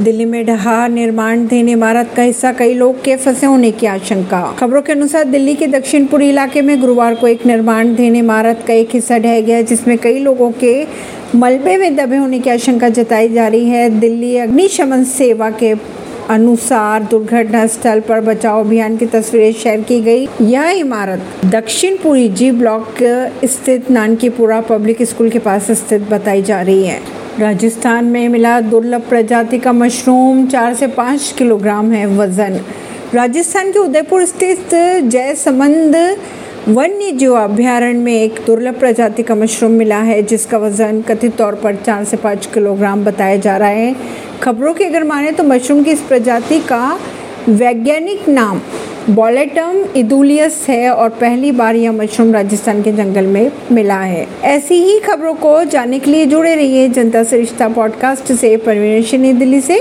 दिल्ली में ढहा निर्माणधीन इमारत का हिस्सा, कई लोग के फंसे होने की आशंका। खबरों के अनुसार दिल्ली के दक्षिण पूर्वी इलाके में गुरुवार को एक निर्माणधीन इमारत का एक हिस्सा ढह गया जिसमें कई लोगों के मलबे में दबे होने की आशंका जताई जा रही है। दिल्ली अग्निशमन सेवा के अनुसार दुर्घटना स्थल पर बचाव अभियान की तस्वीरें शेयर की गई। यह इमारत दक्षिण पूरी जी ब्लॉक स्थित नानकीपुरा पब्लिक स्कूल के पास स्थित बताई जा रही है। राजस्थान में मिला दुर्लभ प्रजाति का मशरूम, चार से पाँच किलोग्राम है वज़न। राजस्थान के उदयपुर स्थित जयसमंद वन्य जीव अभ्यारण्य में एक दुर्लभ प्रजाति का मशरूम मिला है, जिसका वज़न कथित तौर पर चार से पाँच किलोग्राम बताया जा रहा है। खबरों की अगर माने तो मशरूम की इस प्रजाति का वैज्ञानिक नाम बॉलेटम इदुलियस है और पहली बार यह मशरूम राजस्थान के जंगल में मिला है। ऐसी ही खबरों को जानने के लिए जुड़े रहिए जनता से रिश्ता पॉडकास्ट से, परवीन दिल्ली से।